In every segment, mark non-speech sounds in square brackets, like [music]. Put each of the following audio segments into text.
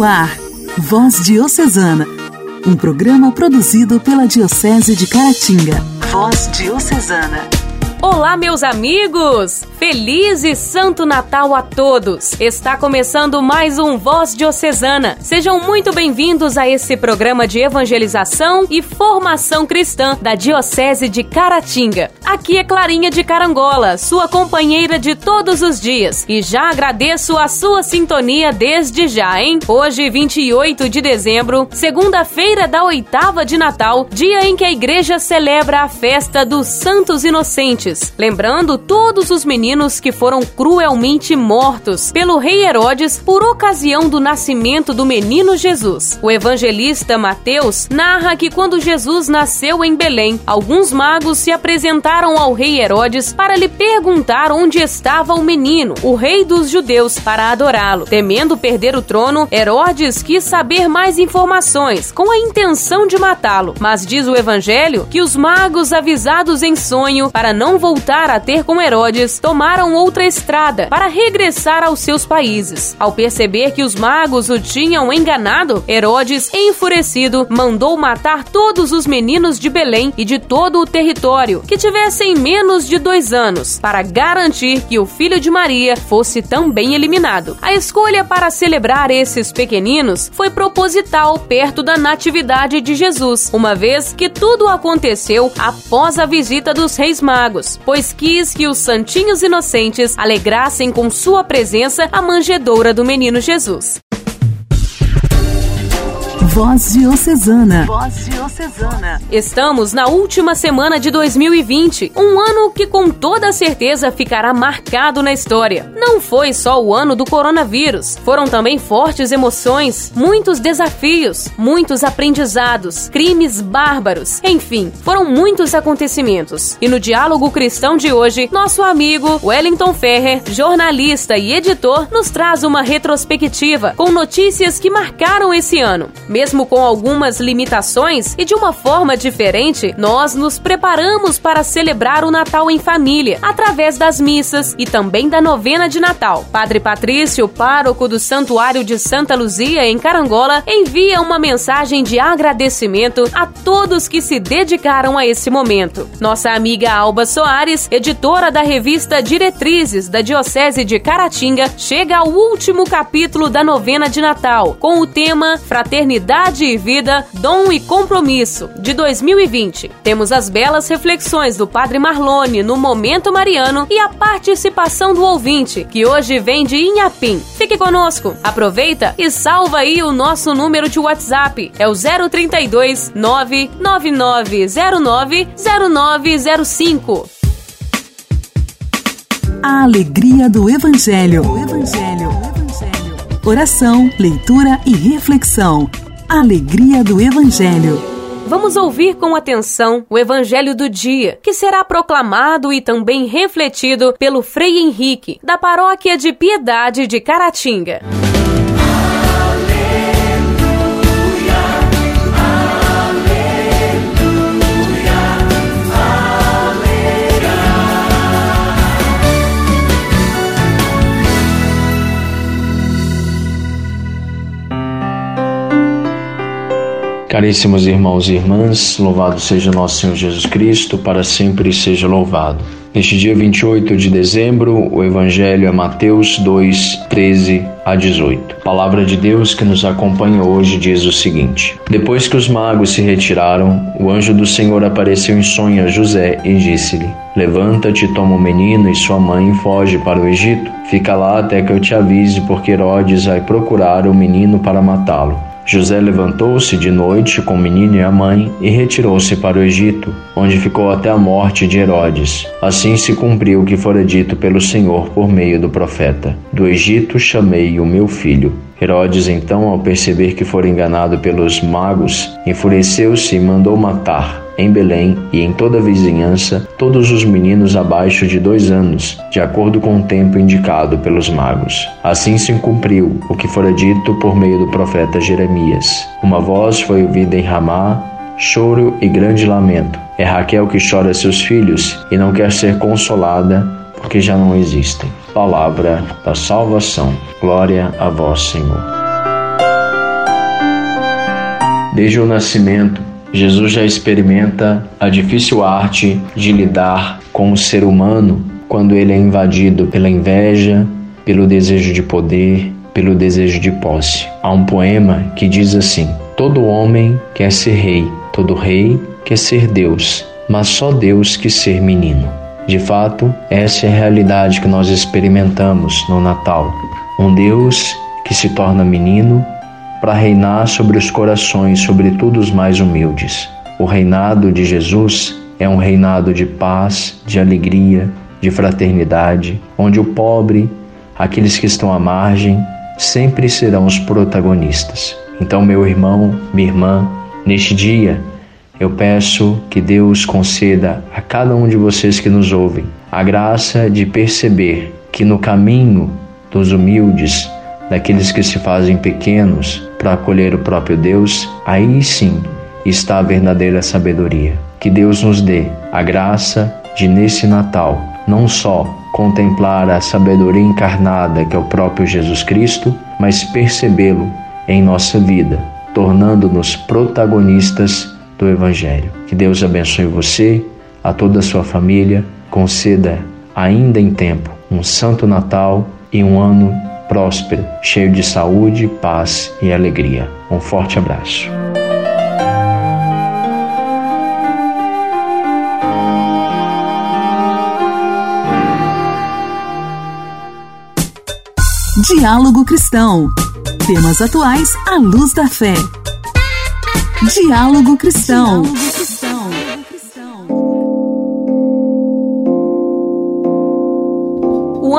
No ar, Voz Diocesana, um programa produzido pela Diocese de Caratinga. Voz Diocesana. Olá, meus amigos! Feliz e Santo Natal a todos! Está começando mais um Voz Diocesana. Sejam muito bem-vindos a esse programa de evangelização e formação cristã da Diocese de Caratinga. Aqui é Clarinha de Carangola, sua companheira de todos os dias. E já agradeço a sua sintonia desde já, hein? Hoje, 28 de dezembro, segunda-feira da oitava de Natal, dia em que a igreja celebra a festa dos Santos Inocentes lembrando todos os meninos que foram cruelmente mortos pelo rei Herodes por ocasião do nascimento do menino Jesus. O evangelista Mateus narra que quando Jesus nasceu em Belém, alguns magos se apresentaram ao rei Herodes para lhe perguntar onde estava o menino, o rei dos judeus, para adorá-lo. Temendo perder o trono, Herodes quis saber mais informações, com a intenção de matá-lo. Mas diz o evangelho que os magos avisados em sonho para não voltar a ter com Herodes, tomaram outra estrada para regressar aos seus países. Ao perceber que os magos o tinham enganado, Herodes, enfurecido, mandou matar todos os meninos de Belém e de todo o território que tivessem menos de dois anos, para garantir que o filho de Maria fosse também eliminado. A escolha para celebrar esses pequeninos foi proposital perto da Natividade de Jesus, uma vez que tudo aconteceu após a visita dos Reis Magos pois quis que os santinhos inocentes alegrassem com sua presença a manjedoura do menino Jesus. Voz Diocesana. Voz Diocesana. Estamos na última semana de 2020, um ano que com toda certeza ficará marcado na história. Não foi só o ano do coronavírus, foram também fortes emoções, muitos desafios, muitos aprendizados, crimes bárbaros, enfim, foram muitos acontecimentos. E no diálogo cristão de hoje, nosso amigo Wellington Ferrer, jornalista e editor, nos traz uma retrospectiva com notícias que marcaram esse ano mesmo com algumas limitações e de uma forma diferente, nós nos preparamos para celebrar o Natal em família, através das missas e também da novena de Natal. Padre Patrício, pároco do Santuário de Santa Luzia, em Carangola, envia uma mensagem de agradecimento a todos que se dedicaram a esse momento. Nossa amiga Alba Soares, editora da revista Diretrizes da Diocese de Caratinga, chega ao último capítulo da novena de Natal, com o tema Fraternidade Idade e Vida, Dom e Compromisso, de 2020. Temos as belas reflexões do Padre Marlone no Momento Mariano e a participação do ouvinte, que hoje vem de Inhapim. Fique conosco, aproveita e salva aí o nosso número de WhatsApp. É o 032 99909 0905. A alegria do Evangelho. O Evangelho. Oração, leitura e reflexão. Alegria do Evangelho. Vamos ouvir com atenção o Evangelho do dia, que será proclamado e também refletido pelo Frei Henrique, da Paróquia de Piedade de Caratinga. Caríssimos irmãos e irmãs, louvado seja nosso Senhor Jesus Cristo, para sempre seja louvado. Neste dia 28 de dezembro, o Evangelho é Mateus 2, 13 a 18. A palavra de Deus que nos acompanha hoje diz o seguinte: Depois que os magos se retiraram, o anjo do Senhor apareceu em sonho a José e disse-lhe: Levanta-te, toma o menino e sua mãe e foge para o Egito. Fica lá até que eu te avise, porque Herodes vai procurar o menino para matá-lo. José levantou-se de noite com o menino e a mãe e retirou-se para o Egito, onde ficou até a morte de Herodes. Assim se cumpriu o que fora dito pelo Senhor por meio do profeta: Do Egito chamei o meu filho. Herodes, então, ao perceber que fora enganado pelos magos, enfureceu-se e mandou matar em Belém e em toda a vizinhança todos os meninos abaixo de dois anos, de acordo com o tempo indicado pelos magos. Assim se cumpriu o que fora dito por meio do profeta Jeremias. Uma voz foi ouvida em Ramá, choro e grande lamento. É Raquel que chora seus filhos e não quer ser consolada porque já não existem. Palavra da salvação. Glória a vós, Senhor. Desde o nascimento, Jesus já experimenta a difícil arte de lidar com o ser humano quando ele é invadido pela inveja, pelo desejo de poder, pelo desejo de posse. Há um poema que diz assim: Todo homem quer ser rei, todo rei quer ser Deus, mas só Deus quer ser menino. De fato, essa é a realidade que nós experimentamos no Natal. Um Deus que se torna menino para reinar sobre os corações, sobretudo os mais humildes. O reinado de Jesus é um reinado de paz, de alegria, de fraternidade, onde o pobre, aqueles que estão à margem, sempre serão os protagonistas. Então, meu irmão, minha irmã, neste dia, eu peço que Deus conceda a cada um de vocês que nos ouvem a graça de perceber que no caminho dos humildes, daqueles que se fazem pequenos para acolher o próprio Deus, aí sim está a verdadeira sabedoria. Que Deus nos dê a graça de, nesse Natal, não só contemplar a sabedoria encarnada que é o próprio Jesus Cristo, mas percebê-lo em nossa vida, tornando-nos protagonistas do Evangelho. Que Deus abençoe você, a toda a sua família, conceda ainda em tempo um Santo Natal e um ano próspero, cheio de saúde, paz e alegria. Um forte abraço. Diálogo Cristão. Temas atuais à luz da fé. Diálogo Cristão. Diálogo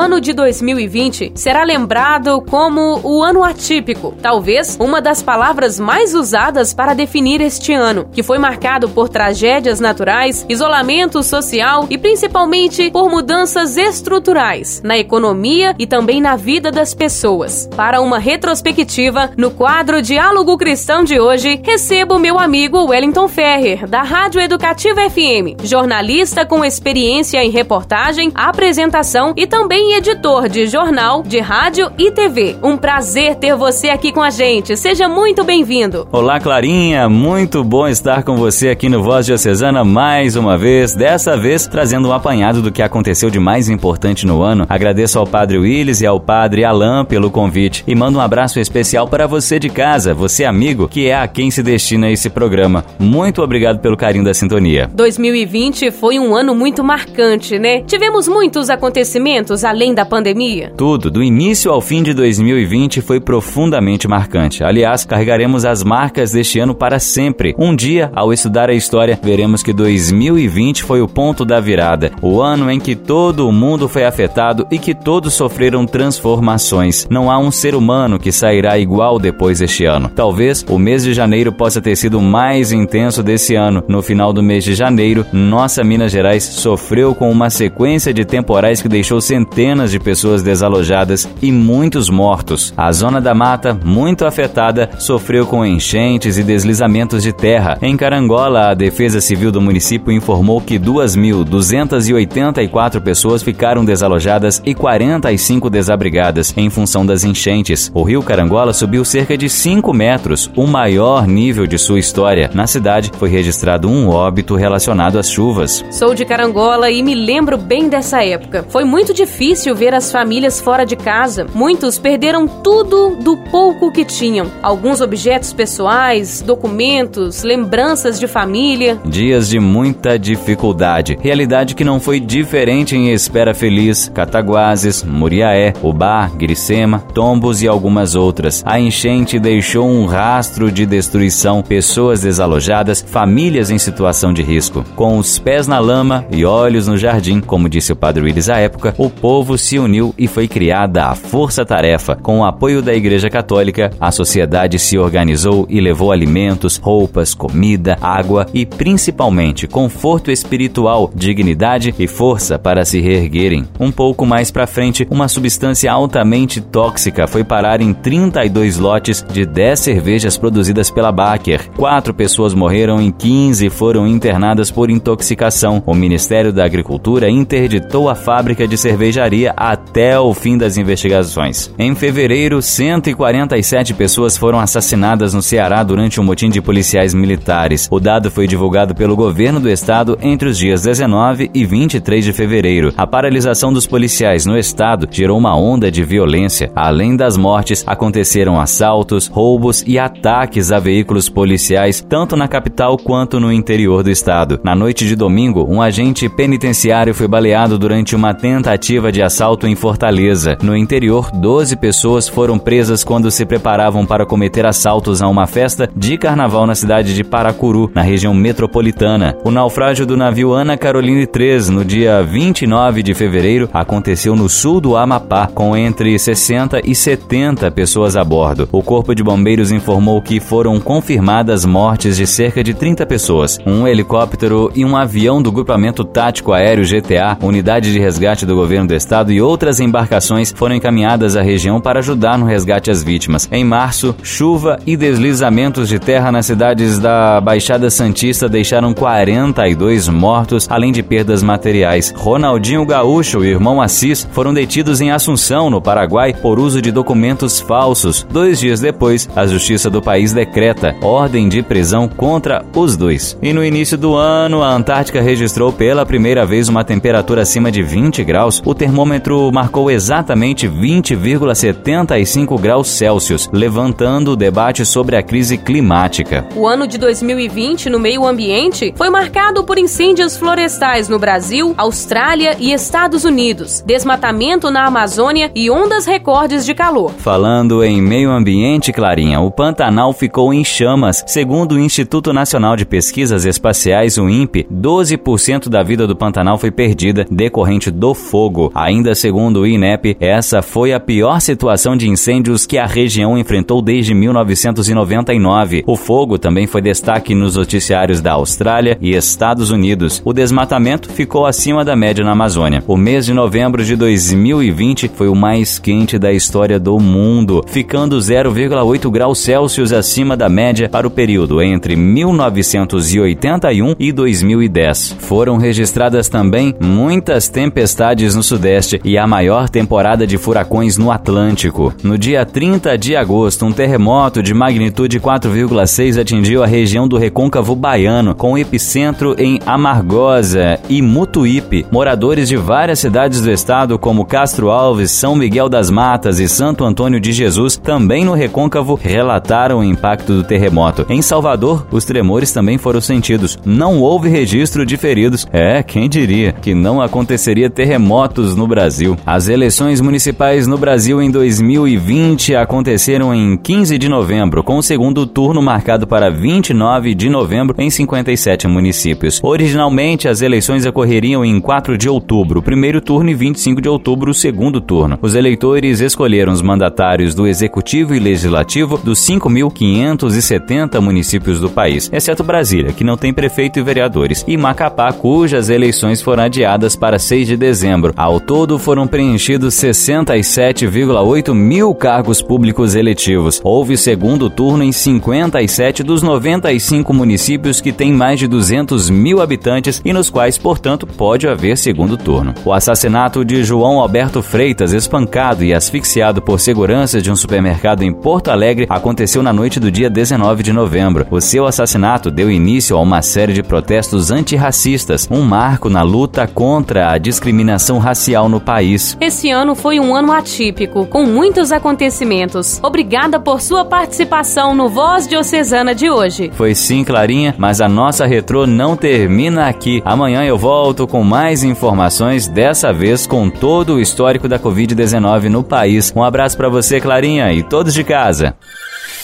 ano de 2020 será lembrado como o ano atípico, talvez uma das palavras mais usadas para definir este ano, que foi marcado por tragédias naturais, isolamento social e principalmente por mudanças estruturais na economia e também na vida das pessoas. Para uma retrospectiva, no quadro Diálogo Cristão de hoje, recebo meu amigo Wellington Ferrer, da Rádio Educativa FM, jornalista com experiência em reportagem, apresentação e também editor de jornal, de rádio e TV. Um prazer ter você aqui com a gente. Seja muito bem-vindo. Olá, Clarinha. Muito bom estar com você aqui no Voz Diocesana mais uma vez. Dessa vez, trazendo um apanhado do que aconteceu de mais importante no ano. Agradeço ao Padre Willis e ao Padre Alain pelo convite. E mando um abraço especial para você de casa, você amigo, que é a quem se destina esse programa. Muito obrigado pelo carinho da sintonia. 2020 foi um ano muito marcante, né? Tivemos muitos acontecimentos além da pandemia? Tudo, do início ao fim de 2020 foi profundamente marcante. Aliás, carregaremos as marcas deste ano para sempre. Um dia, ao estudar a história, veremos que 2020 foi o ponto da virada, o ano em que todo o mundo foi afetado e que todos sofreram transformações. Não há um ser humano que sairá igual depois deste ano. Talvez o mês de janeiro possa ter sido o mais intenso desse ano. No final do mês de janeiro, nossa Minas Gerais sofreu com uma sequência de temporais que deixou centenas de pessoas desalojadas e muitos mortos. A zona da mata, muito afetada, sofreu com enchentes e deslizamentos de terra. Em Carangola, a Defesa Civil do município informou que 2.284 pessoas ficaram desalojadas e 45 desabrigadas em função das enchentes. O rio Carangola subiu cerca de 5 metros, o maior nível de sua história. Na cidade, foi registrado um óbito relacionado às chuvas. Sou de Carangola e me lembro bem dessa época. Foi muito difícil difícil ver as famílias fora de casa. Muitos perderam tudo do pouco que tinham. Alguns objetos pessoais, documentos, lembranças de família. Dias de muita dificuldade. Realidade que não foi diferente em Espera Feliz, Cataguases, Muriaé, Ubá, Gricema, Tombos e algumas outras. A enchente deixou um rastro de destruição, pessoas desalojadas, famílias em situação de risco. Com os pés na lama e olhos no jardim, como disse o Padre Willis à época, o povo povo se uniu e foi criada a Força Tarefa. Com o apoio da Igreja Católica, a sociedade se organizou e levou alimentos, roupas, comida, água e principalmente conforto espiritual, dignidade e força para se reerguerem. Um pouco mais para frente, uma substância altamente tóxica foi parar em 32 lotes de 10 cervejas produzidas pela Baker. Quatro pessoas morreram e 15 foram internadas por intoxicação. O Ministério da Agricultura interditou a fábrica de cervejaria até o fim das investigações. Em fevereiro, 147 pessoas foram assassinadas no Ceará durante um motim de policiais militares. O dado foi divulgado pelo governo do estado entre os dias 19 e 23 de fevereiro. A paralisação dos policiais no estado gerou uma onda de violência. Além das mortes, aconteceram assaltos, roubos e ataques a veículos policiais, tanto na capital quanto no interior do estado. Na noite de domingo, um agente penitenciário foi baleado durante uma tentativa de assalto em Fortaleza. No interior, 12 pessoas foram presas quando se preparavam para cometer assaltos a uma festa de carnaval na cidade de Paracuru, na região metropolitana. O naufrágio do navio Ana Caroline 3, no dia 29 de fevereiro, aconteceu no sul do Amapá, com entre 60 e 70 pessoas a bordo. O Corpo de Bombeiros informou que foram confirmadas mortes de cerca de 30 pessoas. Um helicóptero e um avião do Grupamento Tático Aéreo GTA, unidade de resgate do governo do estado e outras embarcações foram encaminhadas à região para ajudar no resgate às vítimas. Em março, chuva e deslizamentos de terra nas cidades da Baixada Santista deixaram 42 mortos, além de perdas materiais. Ronaldinho Gaúcho e irmão Assis foram detidos em Assunção, no Paraguai, por uso de documentos falsos. Dois dias depois, a justiça do país decreta ordem de prisão contra os dois. E no início do ano, a Antártica registrou pela primeira vez uma temperatura acima de 20 graus. O termômetro marcou exatamente 20,75 graus Celsius, levantando o debate sobre a crise climática. O ano de 2020 no meio ambiente foi marcado por incêndios florestais no Brasil, Austrália e Estados Unidos, desmatamento na Amazônia e ondas recordes de calor. Falando em meio ambiente, Clarinha, o Pantanal ficou em chamas. Segundo o Instituto Nacional de Pesquisas Espaciais, o INPE, 12% da vida do Pantanal foi perdida decorrente do fogo. Ainda segundo o INEP, essa foi a pior situação de incêndios que a região enfrentou desde 1999. O fogo também foi destaque nos noticiários da Austrália e Estados Unidos. O desmatamento ficou acima da média na Amazônia. O mês de novembro de 2020 foi o mais quente da história do mundo, ficando 0,8 graus Celsius acima da média para o período entre 1981 e 2010. Foram registradas também muitas tempestades no Sudeste e a maior temporada de furacões no Atlântico. No dia 30 de agosto, um terremoto de magnitude 4,6 atingiu a região do Recôncavo Baiano, com epicentro em Amargosa e Mutuípe. Moradores de várias cidades do estado, como Castro Alves, São Miguel das Matas e Santo Antônio de Jesus, também no Recôncavo, relataram o impacto do terremoto. Em Salvador, os tremores também foram sentidos. Não houve registro de feridos. É, quem diria que não aconteceria terremotos no Brasil. As eleições municipais no Brasil em 2020 aconteceram em 15 de novembro, com o segundo turno marcado para 29 de novembro em 57 municípios. Originalmente, as eleições ocorreriam em 4 de outubro, o primeiro turno, e 25 de outubro, o segundo turno. Os eleitores escolheram os mandatários do Executivo e Legislativo dos 5.570 municípios do país, exceto Brasília, que não tem prefeito e vereadores, e Macapá, cujas eleições foram adiadas para 6 de dezembro. Ao todo, foram preenchidos 67,8 mil cargos públicos eletivos. Houve segundo turno em 57 dos 95 municípios que têm mais de 200 mil habitantes e nos quais, portanto, pode haver segundo turno. O assassinato de João Alberto Freitas, espancado e asfixiado por seguranças de um supermercado em Porto Alegre, aconteceu na noite do dia 19 de novembro. O seu assassinato deu início a uma série de protestos antirracistas, um marco na luta contra a discriminação racial no país. Esse ano foi um ano atípico, com muitos acontecimentos. Obrigada por sua participação no Voz Diocesana de hoje. Foi sim, Clarinha, mas a nossa retrô não termina aqui. Amanhã eu volto com mais informações, dessa vez com todo o histórico da Covid-19 no país. Um abraço para você, Clarinha, e todos de casa.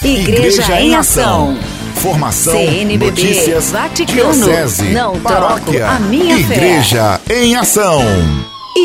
Igreja, Igreja em Ação. Formação, CNBB, notícias, Vaticano, diocese, não paróquia, a minha Igreja fé. em Ação.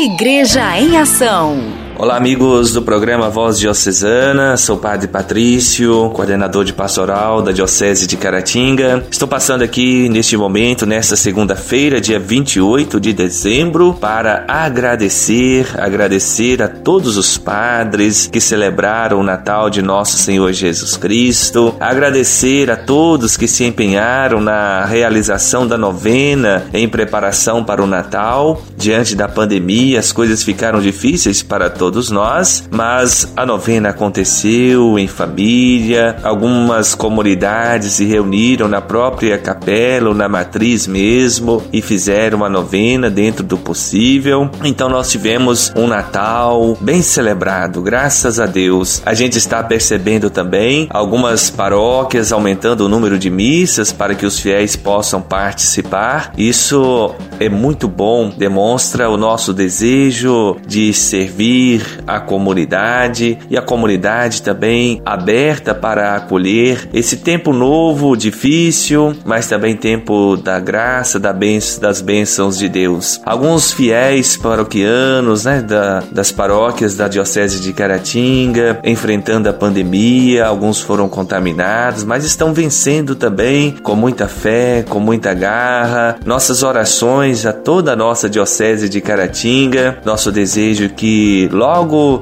Igreja em Ação. Olá, amigos do programa Voz Diocesana. Sou Padre Patrício, coordenador de pastoral da Diocese de Caratinga. Estou passando aqui neste momento, nesta segunda-feira, dia 28 de dezembro, para agradecer, agradecer a todos os padres que celebraram o Natal de nosso Senhor Jesus Cristo, agradecer a todos que se empenharam na realização da novena em preparação para o Natal. Diante da pandemia, as coisas ficaram difíceis para todos todos nós, mas a novena aconteceu em família, algumas comunidades se reuniram na própria capela ou na matriz mesmo e fizeram a novena dentro do possível. Então nós tivemos um Natal bem celebrado, graças a Deus. A gente está percebendo também algumas paróquias aumentando o número de missas para que os fiéis possam participar. Isso é muito bom, demonstra o nosso desejo de servir servir a comunidade e a comunidade também aberta para acolher esse tempo novo, difícil, mas também tempo da graça, da das bênçãos de Deus. Alguns fiéis paroquianos né, da, das paróquias da Diocese de Caratinga enfrentando a pandemia, alguns foram contaminados, mas estão vencendo também com muita fé, com muita garra. Nossas orações a toda a nossa Diocese de Caratinga, nosso desejo que logo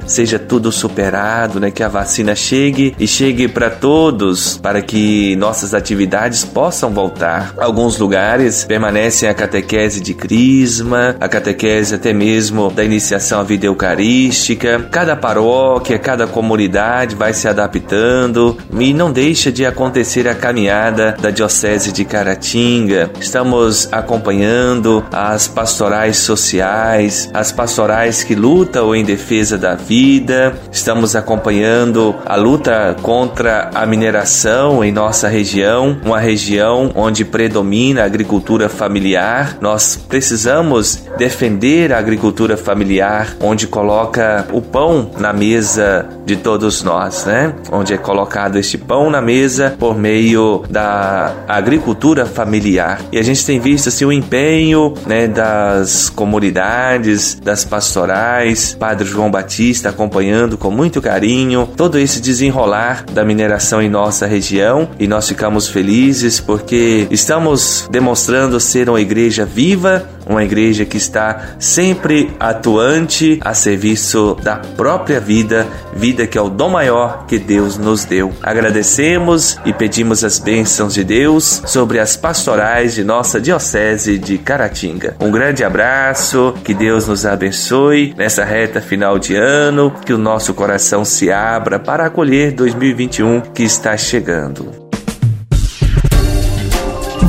seja tudo superado, né? Que a vacina chegue e chegue para todos, para que nossas atividades possam voltar. Alguns lugares permanecem a catequese de crisma, a catequese até mesmo da iniciação à vida eucarística. Cada paróquia, cada comunidade vai se adaptando e não deixa de acontecer a caminhada da Diocese de Caratinga. Estamos acompanhando as pastorais sociais, as pastorais que lutam em defesa defesa da vida, estamos acompanhando a luta contra a mineração em nossa região, uma região onde predomina a agricultura familiar. Nós precisamos defender a agricultura familiar, onde coloca o pão na mesa de todos nós, né? Onde é colocado este pão na mesa por meio da agricultura familiar. E a gente tem visto assim o empenho, né, das comunidades, das pastorais, Padre João João Batista acompanhando com muito carinho todo esse desenrolar da mineração em nossa região. E nós ficamos felizes porque estamos demonstrando ser uma igreja viva, uma igreja que está sempre atuante a serviço da própria vida, vida que é o dom maior que Deus nos deu. Agradecemos e pedimos as bênçãos de Deus sobre as pastorais de nossa Diocese de Caratinga. Um grande abraço, que Deus nos abençoe nessa reta final de ano, que o nosso coração se abra para acolher 2021 que está chegando.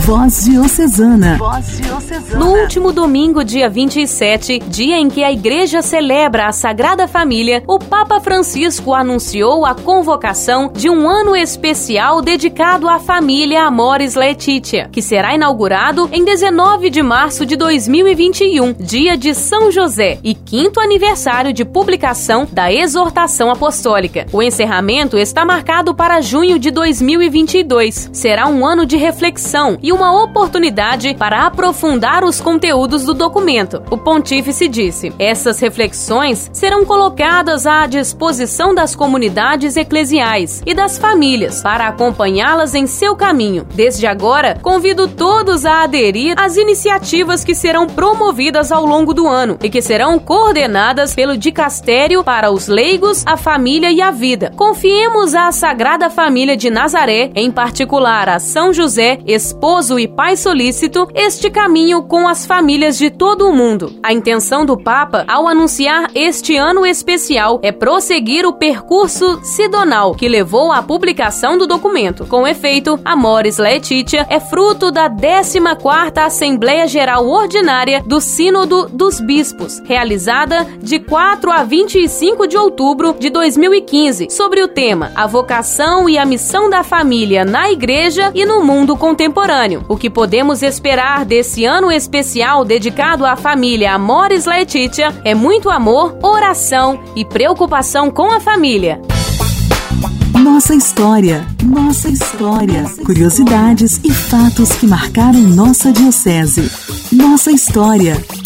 Voz Diocesana. Voz Diocesana. No último domingo, dia 27, dia em que a Igreja celebra a Sagrada Família, o Papa Francisco anunciou a convocação de um ano especial dedicado à família Amores Letitia, que será inaugurado em 19 de março de 2021, dia de São José e quinto aniversário de publicação da Exortação Apostólica. O encerramento está marcado para junho de 2022. Será um ano de reflexão e uma oportunidade para aprofundar os conteúdos do documento. O pontífice disse: essas reflexões serão colocadas à disposição das comunidades eclesiais e das famílias para acompanhá-las em seu caminho. Desde agora, convido todos a aderir às iniciativas que serão promovidas ao longo do ano e que serão coordenadas pelo Dicastério para os leigos, a família e a vida. Confiemos à Sagrada Família de Nazaré, em particular a São José, esposo esposo e pai solícito este caminho com as famílias de todo o mundo. A intenção do Papa, ao anunciar este ano especial, é prosseguir o percurso sidonal que levou à publicação do documento. Com efeito, Amores Laetitia é fruto da 14ª Assembleia Geral Ordinária do Sínodo dos Bispos, realizada de 4 a 25 de outubro de 2015, sobre o tema A vocação e a missão da família na igreja e no mundo contemporâneo o que podemos esperar desse ano especial dedicado à família Amores Laetitia é muito amor, oração e preocupação com a família. Nossa história, nossa história. Curiosidades e fatos que marcaram nossa diocese. Nossa história.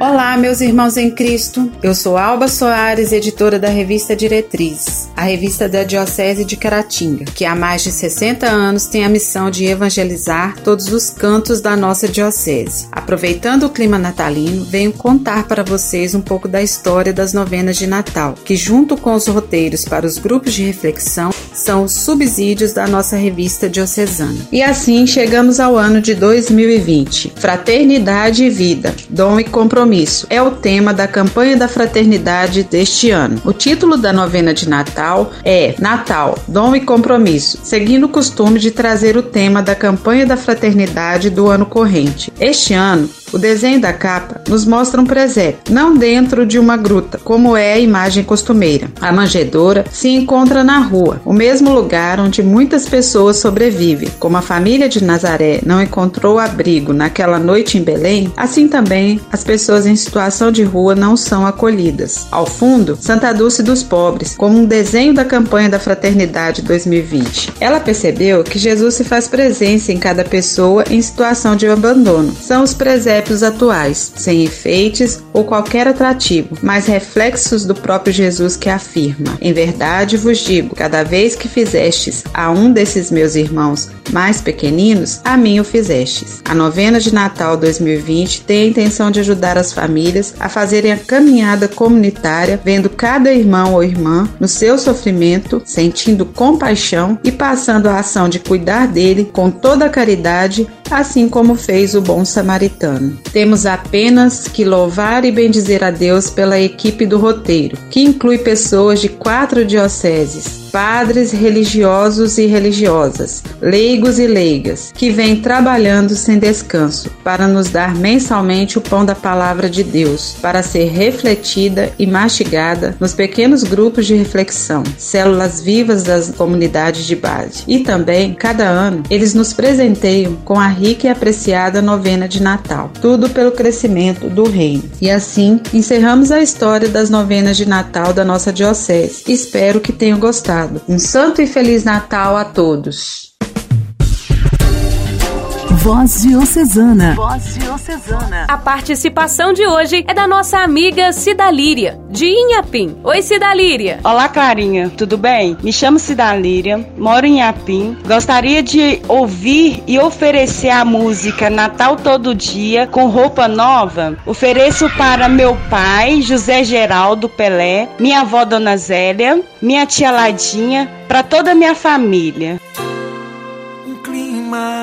Olá, meus irmãos em Cristo. Eu sou Alba Soares, editora da revista Diretriz, a revista da Diocese de Caratinga, que há mais de 60 anos tem a missão de evangelizar todos os cantos da nossa diocese. Aproveitando o clima natalino, venho contar para vocês um pouco da história das novenas de Natal, que junto com os roteiros para os grupos de reflexão são os subsídios da nossa revista diocesana. E assim chegamos ao ano de 2020. Fraternidade e vida, dom e compromisso é o tema da campanha da fraternidade deste ano. O título da novena de Natal é Natal, Dom e Compromisso, seguindo o costume de trazer o tema da campanha da fraternidade do ano corrente. Este ano, o desenho da capa nos mostra um presépio, não dentro de uma gruta, como é a imagem costumeira. A manjedoura se encontra na rua, o mesmo lugar onde muitas pessoas sobrevivem. Como a família de Nazaré não encontrou abrigo naquela noite em Belém, assim também as pessoas em situação de rua não são acolhidas. Ao fundo, Santa Dulce dos Pobres, como um desenho da campanha da Fraternidade 2020. Ela percebeu que Jesus se faz presença em cada pessoa em situação de abandono. São os presépios atuais, sem enfeites ou qualquer atrativo, mas reflexos do próprio Jesus que afirma: Em verdade vos digo, cada vez que fizestes a um desses meus irmãos mais pequeninos, a mim o fizestes. A novena de Natal 2020 tem a intenção de ajudar as famílias a fazerem a caminhada comunitária, vendo cada irmão ou irmã no seu sofrimento, sentindo compaixão e passando a ação de cuidar dele com toda a caridade, assim como fez o bom samaritano. Temos apenas que louvar e bendizer a Deus pela equipe do roteiro, que inclui pessoas de quatro dioceses padres religiosos e religiosas, leigos e leigas, que vêm trabalhando sem descanso para nos dar mensalmente o pão da palavra de Deus, para ser refletida e mastigada nos pequenos grupos de reflexão, células vivas das comunidades de base. E também, cada ano, eles nos presenteiam com a rica e apreciada novena de Natal, tudo pelo crescimento do reino. E assim, encerramos a história das novenas de Natal da nossa diocese. Espero que tenham gostado. Um santo e feliz Natal a todos. Voz Diocesana. Voz Diocesana. A participação de hoje é da nossa amiga Cidalíria, de Inhapim. Oi, Cidalíria. Olá, Clarinha. Tudo bem? Me chamo Cidalíria, moro em Inhapim. Gostaria de ouvir e oferecer a música Natal Todo Dia com roupa nova. Ofereço para meu pai, José Geraldo Pelé, minha avó Dona Zélia, minha tia Ladinha, para toda a minha família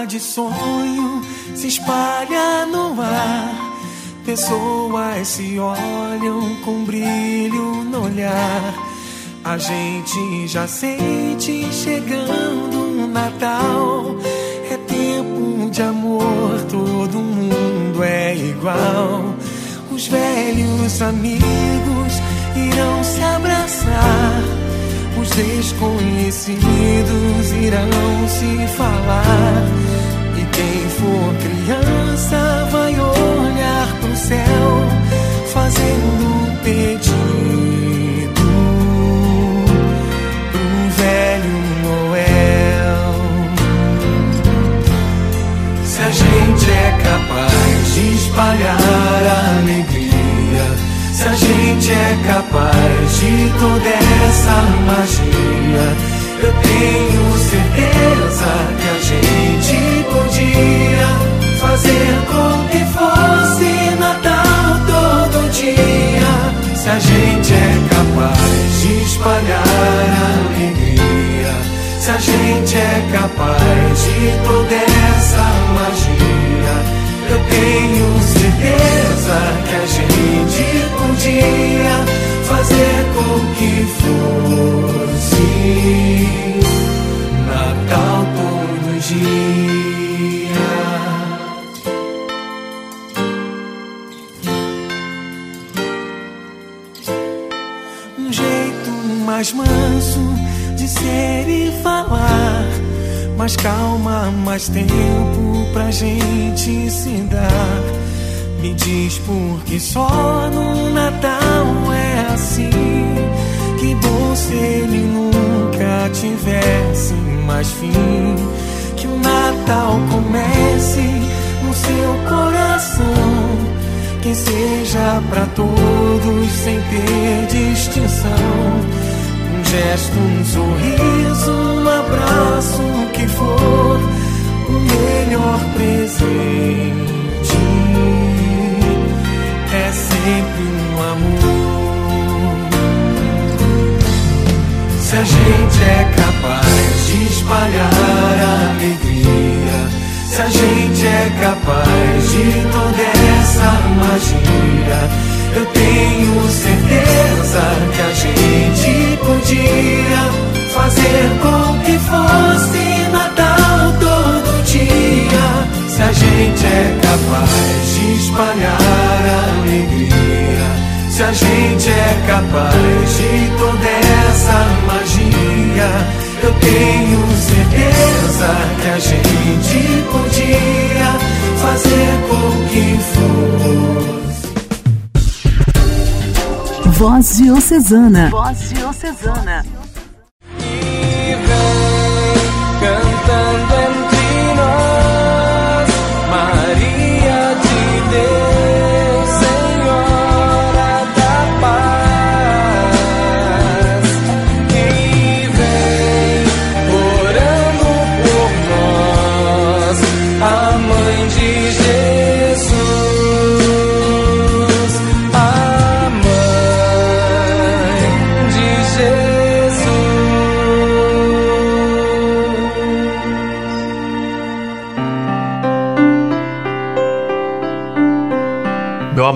de sonho se espalha no ar. Pessoas se olham com brilho no olhar. A gente já sente chegando o Natal. É tempo de amor, todo mundo é igual. Os velhos amigos irão se abraçar os desconhecidos irão se falar. Quem for criança vai olhar pro céu, fazendo um pedido pro velho Noel. Se a gente é capaz de espalhar a alegria se a gente é capaz de toda essa magia, eu tenho certeza que a gente podia fazer com que fosse Natal todo dia. Se a gente é capaz de espalhar alegria, se a gente é capaz gente se dar. Me diz por que só no Natal é assim. Que bom se ele nunca tivesse mais fim. Que o Natal comece no seu coração. que seja para todos sem ter distinção. Um gesto, um sorriso, um abraço, o que for, o melhor presente é sempre um amor. Se a gente é capaz de espalhar a alegria se a gente é capaz de toda essa magia, eu tenho certeza que a gente podia fazer com que fosse gente é capaz de espalhar a alegria, se a gente é capaz de toda essa magia eu tenho certeza que a gente podia fazer com que fosse. Voz Diocesana. Voz Diocesana.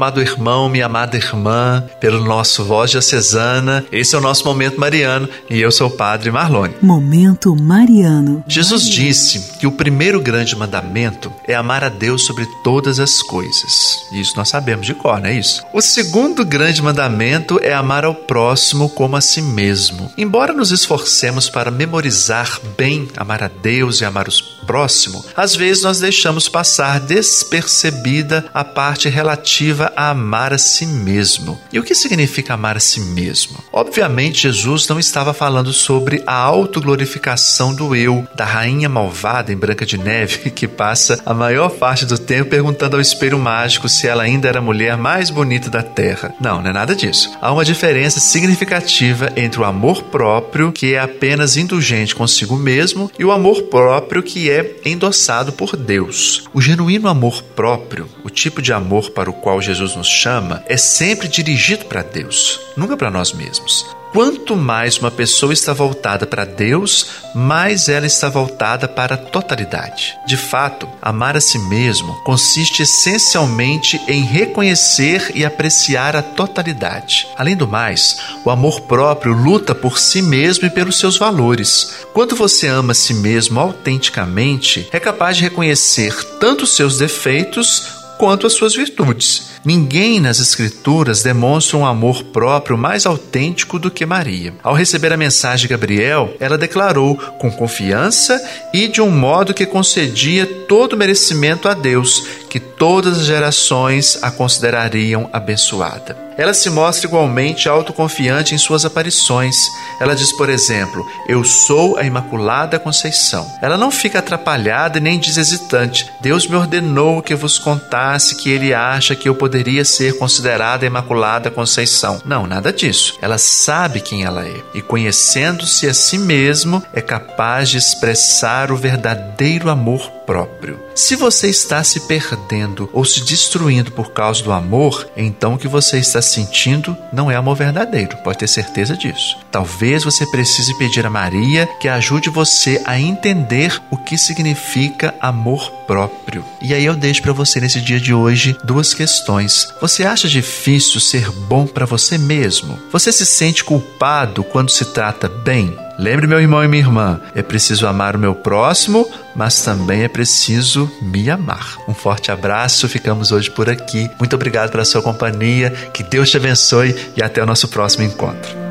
Amado irmão, minha amada irmã, pelo nosso Voz Diocesana, esse é o nosso Momento Mariano e eu sou o Padre Marlone. Momento Mariano. Jesus disse que o primeiro grande mandamento é amar a Deus sobre todas as coisas. Isso nós sabemos de cor, não é isso? O segundo grande mandamento é amar ao próximo como a si mesmo. Embora nos esforcemos para memorizar bem amar a Deus e amar o próximo, às vezes nós deixamos passar despercebida a parte relativa a amar a si mesmo. E o que significa amar a si mesmo? Obviamente, Jesus não estava falando sobre a autoglorificação do eu, da rainha malvada em Branca de Neve, [laughs] que passa a maior parte do tempo perguntando ao espelho mágico se ela ainda era a mulher mais bonita da Terra. Não, não é nada disso. Há uma diferença significativa entre o amor próprio, que é apenas indulgente consigo mesmo, e o amor próprio que é endossado por Deus. O genuíno amor próprio, o tipo de amor para o qual Jesus nos chama, é sempre dirigido para Deus, nunca para nós mesmos. Quanto mais uma pessoa está voltada para Deus, mais ela está voltada para a totalidade. De fato, amar a si mesmo consiste essencialmente em reconhecer e apreciar a totalidade. Além do mais, o amor próprio luta por si mesmo e pelos seus valores. Quando você ama a si mesmo autenticamente, é capaz de reconhecer tanto os seus defeitos quanto as suas virtudes. Ninguém nas Escrituras demonstra um amor próprio mais autêntico do que Maria. Ao receber a mensagem de Gabriel, ela declarou com confiança e de um modo que concedia todo merecimento a Deus, que todas as gerações a considerariam abençoada. Ela se mostra igualmente autoconfiante em suas aparições. Ela diz, por exemplo, Eu sou a Imaculada Conceição. Ela não fica atrapalhada nem diz hesitante. Deus me ordenou que vos contasse que ele acha que eu poderia ser considerada Imaculada Conceição. Não, nada disso. Ela sabe quem ela é e, conhecendo-se a si mesmo, é capaz de expressar o verdadeiro amor próprio. Se você está se perdendo ou se destruindo por causa do amor, então o que você está sentindo não é amor verdadeiro, pode ter certeza disso. Talvez você precise pedir a Maria que ajude você a entender o que significa amor próprio. E aí eu deixo para você nesse dia de hoje duas questões. Você acha difícil ser bom para você mesmo? Você se sente culpado quando se trata bem? Lembre, meu irmão e minha irmã, é preciso amar o meu próximo, mas também é preciso me amar. Um forte abraço, ficamos hoje por aqui. Muito obrigado pela sua companhia, que Deus te abençoe e até o nosso próximo encontro.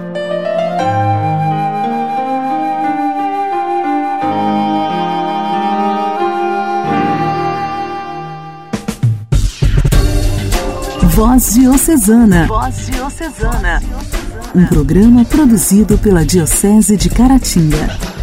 Voz Diocesana. Voz Diocesana. Um programa produzido pela Diocese de Caratinga.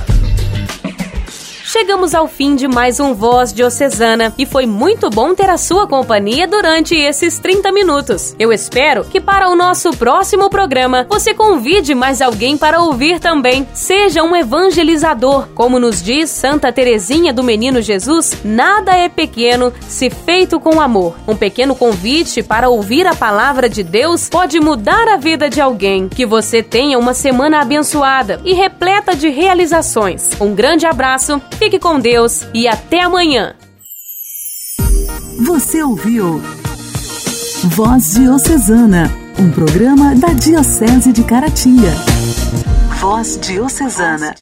Chegamos ao fim de mais um Voz Diocesana e foi muito bom ter a sua companhia durante esses 30 minutos. Eu espero que para o nosso próximo programa você convide mais alguém para ouvir também. Seja um evangelizador. Como nos diz Santa Teresinha do Menino Jesus, nada é pequeno se feito com amor. Um pequeno convite para ouvir a palavra de Deus pode mudar a vida de alguém. Que você tenha uma semana abençoada e repleta de realizações. Um grande abraço, fique com Deus e até amanhã. Você ouviu Voz Diocesana, um programa da Diocese de Caratinga. Voz Diocesana.